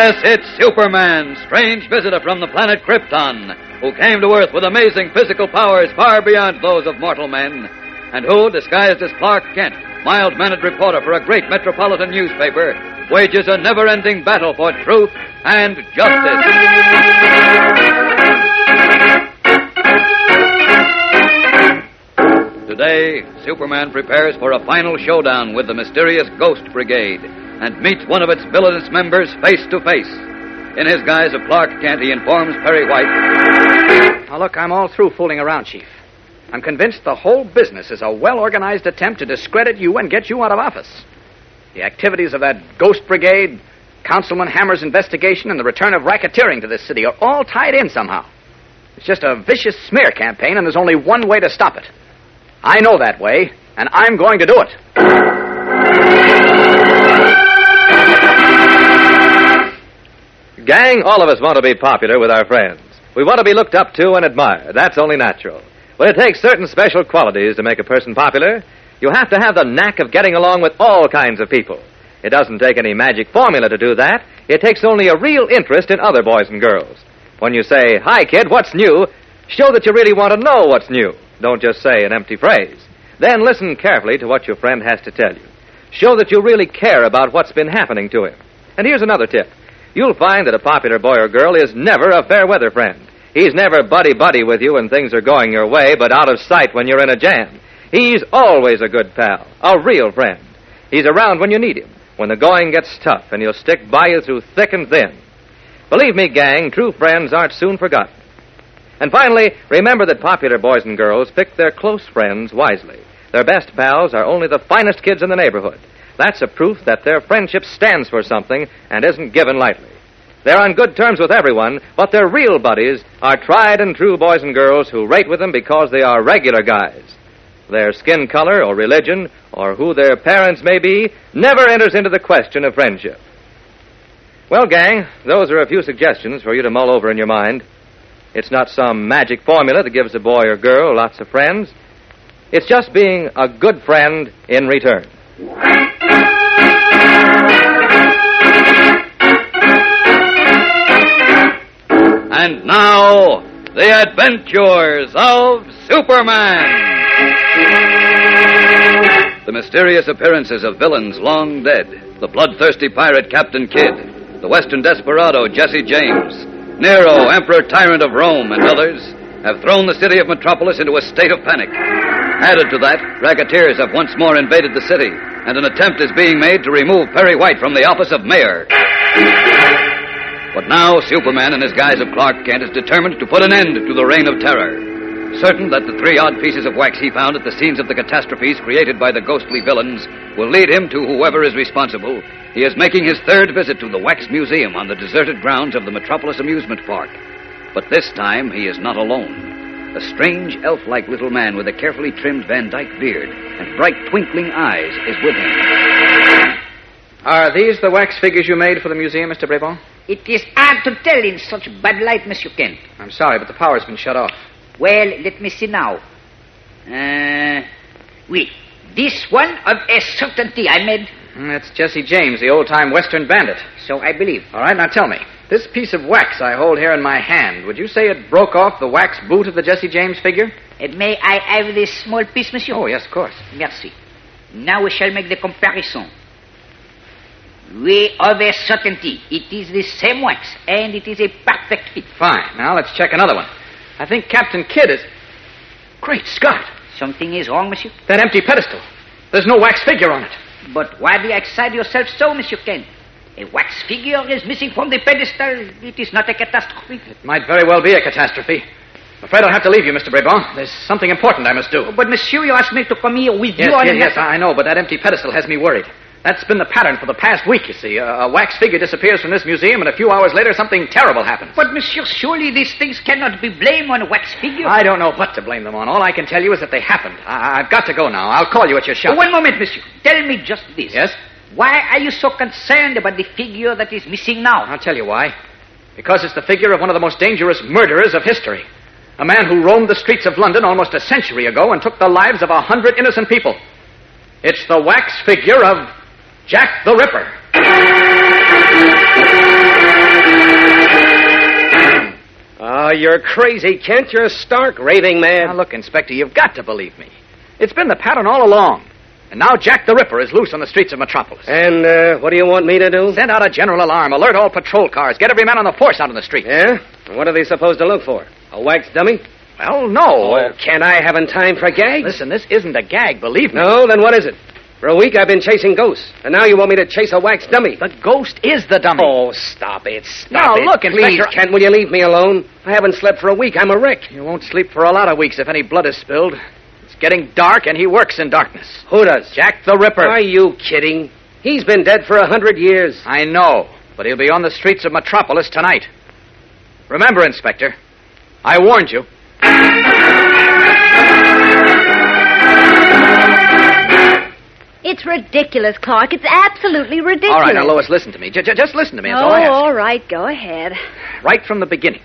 Yes, it's Superman, strange visitor from the planet Krypton, who came to Earth with amazing physical powers far beyond those of mortal men, and who, disguised as Clark Kent, mild mannered reporter for a great metropolitan newspaper, wages a never ending battle for truth and justice. Today, Superman prepares for a final showdown with the mysterious Ghost Brigade and meets one of its villainous members face to face. In his guise of Clark Kent, he informs Perry White. Now, look, I'm all through fooling around, Chief. I'm convinced the whole business is a well organized attempt to discredit you and get you out of office. The activities of that Ghost Brigade, Councilman Hammer's investigation, and the return of racketeering to this city are all tied in somehow. It's just a vicious smear campaign, and there's only one way to stop it. I know that way, and I'm going to do it. Gang, all of us want to be popular with our friends. We want to be looked up to and admired. That's only natural. But it takes certain special qualities to make a person popular. You have to have the knack of getting along with all kinds of people. It doesn't take any magic formula to do that. It takes only a real interest in other boys and girls. When you say, Hi, kid, what's new? Show that you really want to know what's new. Don't just say an empty phrase. Then listen carefully to what your friend has to tell you. Show that you really care about what's been happening to him. And here's another tip. You'll find that a popular boy or girl is never a fair weather friend. He's never buddy buddy with you when things are going your way, but out of sight when you're in a jam. He's always a good pal, a real friend. He's around when you need him, when the going gets tough, and he'll stick by you through thick and thin. Believe me, gang, true friends aren't soon forgotten. And finally, remember that popular boys and girls pick their close friends wisely. Their best pals are only the finest kids in the neighborhood. That's a proof that their friendship stands for something and isn't given lightly. They're on good terms with everyone, but their real buddies are tried and true boys and girls who rate with them because they are regular guys. Their skin color or religion or who their parents may be never enters into the question of friendship. Well, gang, those are a few suggestions for you to mull over in your mind. It's not some magic formula that gives a boy or girl lots of friends. It's just being a good friend in return. And now, the adventures of Superman. The mysterious appearances of villains long dead, the bloodthirsty pirate Captain Kidd, the western desperado Jesse James, Nero, Emperor Tyrant of Rome, and others, have thrown the city of Metropolis into a state of panic. Added to that, racketeers have once more invaded the city, and an attempt is being made to remove Perry White from the office of mayor. But now Superman, in his guise of Clark Kent, is determined to put an end to the reign of terror. Certain that the three odd pieces of wax he found at the scenes of the catastrophes created by the ghostly villains will lead him to whoever is responsible, he is making his third visit to the Wax Museum on the deserted grounds of the Metropolis Amusement Park. But this time he is not alone. A strange, elf like little man with a carefully trimmed Van Dyke beard and bright, twinkling eyes is with him. Are these the wax figures you made for the museum, Mr. Brabon? It is hard to tell in such bad light, Monsieur Kent. I'm sorry, but the power's been shut off. Well, let me see now. Uh, oui. This one of a certainty I made, Mm, That's Jesse James, the old time Western bandit. so I believe. All right, now tell me. This piece of wax I hold here in my hand, would you say it broke off the wax boot of the Jesse James figure? Uh, may I have this small piece, Monsieur? Oh, yes, of course. Merci. Now we shall make the comparison. We of a certainty. It is the same wax, and it is a perfect fit. Fine. Now let's check another one. I think Captain Kidd is. Great Scott! Something is wrong, Monsieur. That empty pedestal. There's no wax figure on it. But why do you excite yourself so, Monsieur Kent? A wax figure is missing from the pedestal. It is not a catastrophe. It might very well be a catastrophe. I'm afraid I'll have to leave you, Mr. Brabant. There's something important I must do. But, monsieur, you asked me to come here with Yes, you on yes, yes, I know, but that empty pedestal has me worried. That's been the pattern for the past week, you see. A, a wax figure disappears from this museum, and a few hours later, something terrible happens. But, monsieur, surely these things cannot be blamed on a wax figure. I don't know what to blame them on. All I can tell you is that they happened. I, I've got to go now. I'll call you at your shop. One moment, monsieur. Tell me just this. Yes? Why are you so concerned about the figure that is missing now? I'll tell you why. Because it's the figure of one of the most dangerous murderers of history. A man who roamed the streets of London almost a century ago and took the lives of a hundred innocent people. It's the wax figure of Jack the Ripper. Oh, you're crazy, Kent. You're a stark raving man. Now, look, Inspector, you've got to believe me. It's been the pattern all along. And now Jack the Ripper is loose on the streets of Metropolis. And uh, what do you want me to do? Send out a general alarm. Alert all patrol cars. Get every man on the force out on the street. Yeah? What are they supposed to look for? A wax dummy? Well, no. Oh, can't I have in time for a gag? Listen, this isn't a gag, believe me. No, then what is it? For a week I've been chasing ghosts, and now you want me to chase a wax dummy. The ghost is the dummy. Oh, stop it. Stop Now, it. look, Please, Inspector- Kent, will you leave me alone? I haven't slept for a week. I'm a wreck. You won't sleep for a lot of weeks if any blood is spilled. It's getting dark, and he works in darkness. Who does? Jack the Ripper. Are you kidding? He's been dead for a hundred years. I know, but he'll be on the streets of Metropolis tonight. Remember, Inspector, I warned you. It's ridiculous, Clark. It's absolutely ridiculous. All right, now, Lois, listen to me. J- j- just listen to me. That's oh, all I oh, ask. all right. Go ahead. Right from the beginning.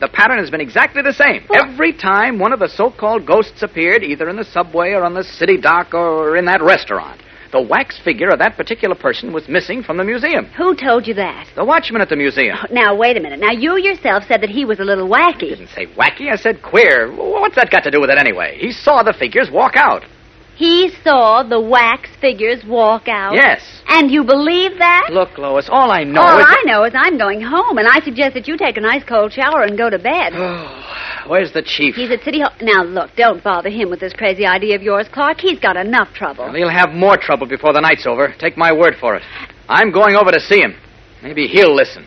The pattern has been exactly the same. Well- Every time one of the so-called ghosts appeared, either in the subway or on the city dock or in that restaurant, the wax figure of that particular person was missing from the museum. Who told you that? The watchman at the museum. Oh, Now, wait a minute. Now, you yourself said that he was a little wacky. didn't say wacky. I said queer. What's that got to do with it anyway? He saw the figures walk out. He saw the wax figures walk out. Yes. And you believe that? Look, Lois, all I know all is. I know is I'm going home, and I suggest that you take a nice cold shower and go to bed. Oh, where's the chief? He's at City Hall. Now, look, don't bother him with this crazy idea of yours, Clark. He's got enough trouble. Well, he'll have more trouble before the night's over. Take my word for it. I'm going over to see him. Maybe he'll listen.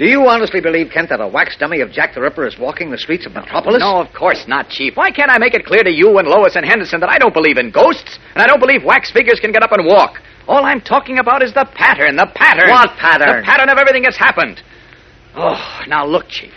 Do you honestly believe, Kent, that a wax dummy of Jack the Ripper is walking the streets of Metropolis? No, of course not, Chief. Why can't I make it clear to you and Lois and Henderson that I don't believe in ghosts, and I don't believe wax figures can get up and walk? All I'm talking about is the pattern, the pattern. What pattern? The pattern of everything that's happened. Oh, now look, Chief.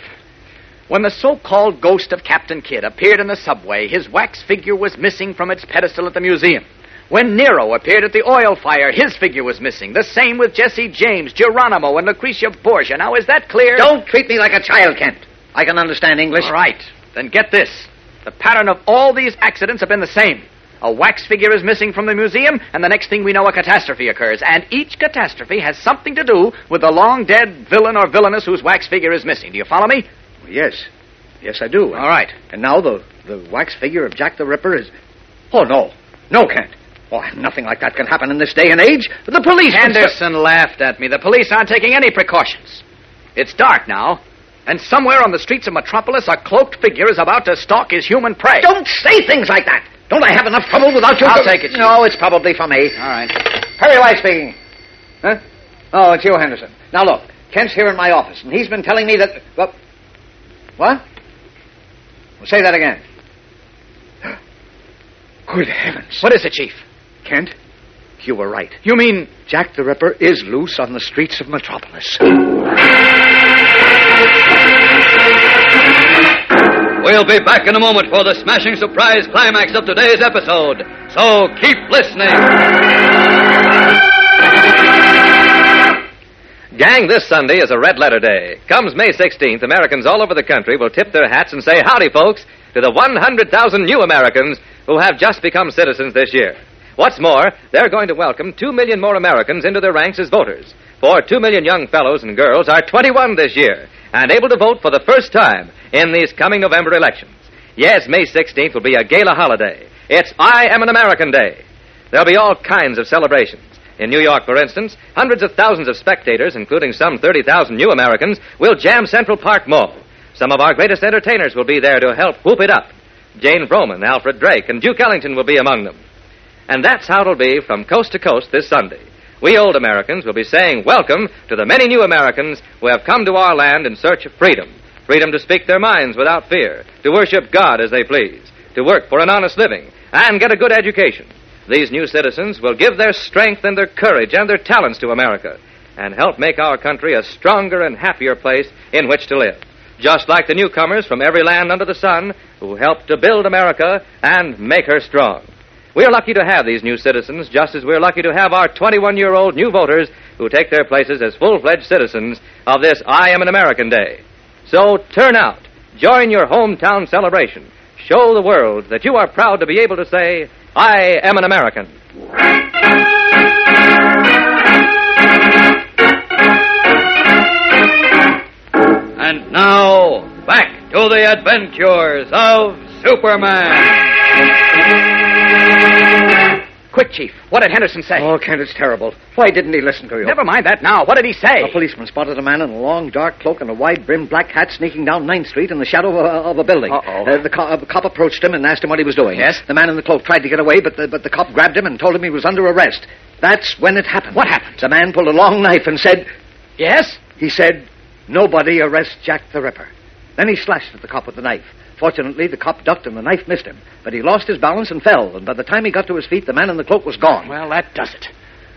When the so-called ghost of Captain Kidd appeared in the subway, his wax figure was missing from its pedestal at the museum. When Nero appeared at the oil fire, his figure was missing. The same with Jesse James, Geronimo, and Lucretia Borgia. Now, is that clear? Don't treat me like a child, Kent. I can understand English. All right. Then get this. The pattern of all these accidents have been the same. A wax figure is missing from the museum, and the next thing we know, a catastrophe occurs. And each catastrophe has something to do with the long dead villain or villainess whose wax figure is missing. Do you follow me? Yes. Yes, I do. All right. And now the, the wax figure of Jack the Ripper is. Oh, no. No, Kent. Oh, nothing like that can happen in this day and age. The police. can Henderson laughed at me. The police aren't taking any precautions. It's dark now, and somewhere on the streets of Metropolis, a cloaked figure is about to stalk his human prey. Don't say things like that. Don't I have enough trouble without you? I'll take it, No, it's probably for me. All right. Perry White speaking. Huh? Oh, it's you, Henderson. Now look, Kent's here in my office, and he's been telling me that. What? What? Well, say that again. Good heavens. What is it, Chief? Kent, you were right. You mean Jack the Ripper is loose on the streets of Metropolis. We'll be back in a moment for the smashing surprise climax of today's episode. So keep listening. Gang, this Sunday is a red letter day. Comes May 16th, Americans all over the country will tip their hats and say, Howdy, folks, to the 100,000 new Americans who have just become citizens this year. What's more, they're going to welcome 2 million more Americans into their ranks as voters. For 2 million young fellows and girls are 21 this year and able to vote for the first time in these coming November elections. Yes, May 16th will be a gala holiday. It's I Am an American Day. There'll be all kinds of celebrations. In New York, for instance, hundreds of thousands of spectators, including some 30,000 new Americans, will jam Central Park Mall. Some of our greatest entertainers will be there to help whoop it up. Jane Froman, Alfred Drake, and Duke Ellington will be among them. And that's how it'll be from coast to coast this Sunday. we old Americans will be saying welcome to the many new Americans who have come to our land in search of freedom. Freedom to speak their minds without fear, to worship God as they please, to work for an honest living, and get a good education. These new citizens will give their strength and their courage and their talents to America and help make our country a stronger and happier place in which to live. Just like the newcomers from every land under the sun who helped to build America and make her strong. We're lucky to have these new citizens, just as we're lucky to have our 21 year old new voters who take their places as full fledged citizens of this I Am an American Day. So turn out, join your hometown celebration, show the world that you are proud to be able to say, I am an American. And now, back to the adventures of Superman. Quick, Chief. What did Henderson say? Oh, Kent, it's terrible. Why didn't he listen to you? Never mind that now. What did he say? A policeman spotted a man in a long, dark cloak and a wide-brimmed black hat sneaking down Ninth Street in the shadow of a, of a building. Uh-oh. Uh, the, co- uh, the cop approached him and asked him what he was doing. Yes? The man in the cloak tried to get away, but the, but the cop grabbed him and told him he was under arrest. That's when it happened. What happened? The man pulled a long knife and said, Yes? he said, nobody arrest Jack the Ripper. Then he slashed at the cop with the knife. Fortunately, the cop ducked and the knife missed him. But he lost his balance and fell, and by the time he got to his feet, the man in the cloak was gone. Well, that does it.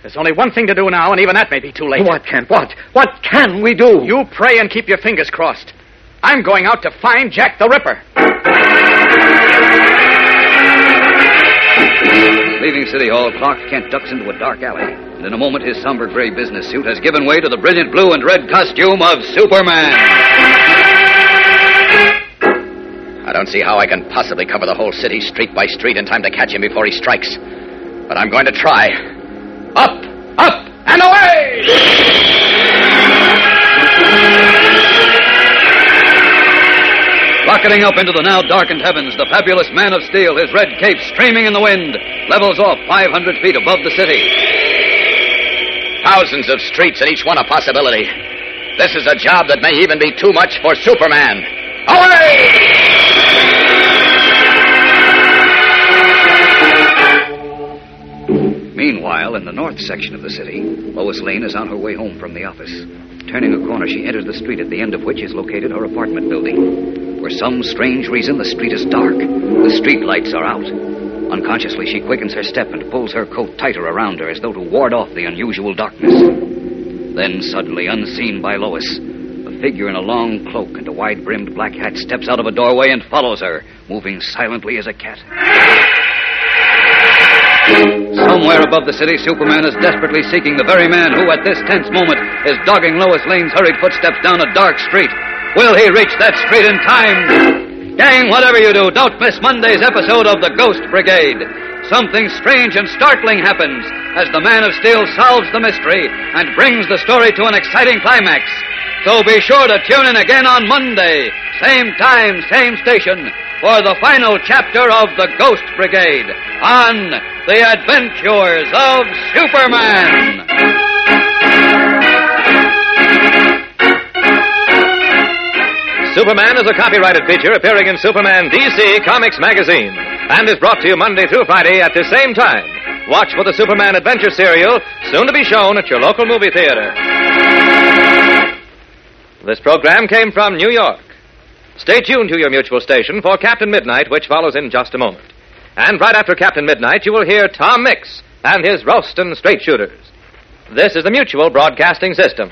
There's only one thing to do now, and even that may be too late. What, Kent? What? What can we do? You pray and keep your fingers crossed. I'm going out to find Jack the Ripper. Leaving City Hall, Clark Kent ducks into a dark alley. And in a moment, his somber gray business suit has given way to the brilliant blue and red costume of Superman. I don't see how I can possibly cover the whole city street by street in time to catch him before he strikes. But I'm going to try. Up, up, and away! Rocketing up into the now darkened heavens, the fabulous man of steel, his red cape streaming in the wind, levels off 500 feet above the city. Thousands of streets and each one a possibility. This is a job that may even be too much for Superman. Away! Meanwhile, in the north section of the city, Lois Lane is on her way home from the office. Turning a corner, she enters the street at the end of which is located her apartment building. For some strange reason, the street is dark. The street lights are out. Unconsciously, she quickens her step and pulls her coat tighter around her as though to ward off the unusual darkness. Then, suddenly, unseen by Lois, a figure in a long cloak and a wide brimmed black hat steps out of a doorway and follows her, moving silently as a cat. Somewhere above the city, Superman is desperately seeking the very man who, at this tense moment, is dogging Lois Lane's hurried footsteps down a dark street. Will he reach that street in time? Gang, whatever you do, don't miss Monday's episode of The Ghost Brigade. Something strange and startling happens as the Man of Steel solves the mystery and brings the story to an exciting climax. So be sure to tune in again on Monday, same time, same station, for the final chapter of The Ghost Brigade on The Adventures of Superman. Superman is a copyrighted feature appearing in Superman DC Comics Magazine and is brought to you Monday through Friday at the same time. Watch for the Superman Adventure serial, soon to be shown at your local movie theater. This program came from New York. Stay tuned to your mutual station for Captain Midnight, which follows in just a moment. And right after Captain Midnight, you will hear Tom Mix and his Ralston Straight Shooters. This is the Mutual Broadcasting System.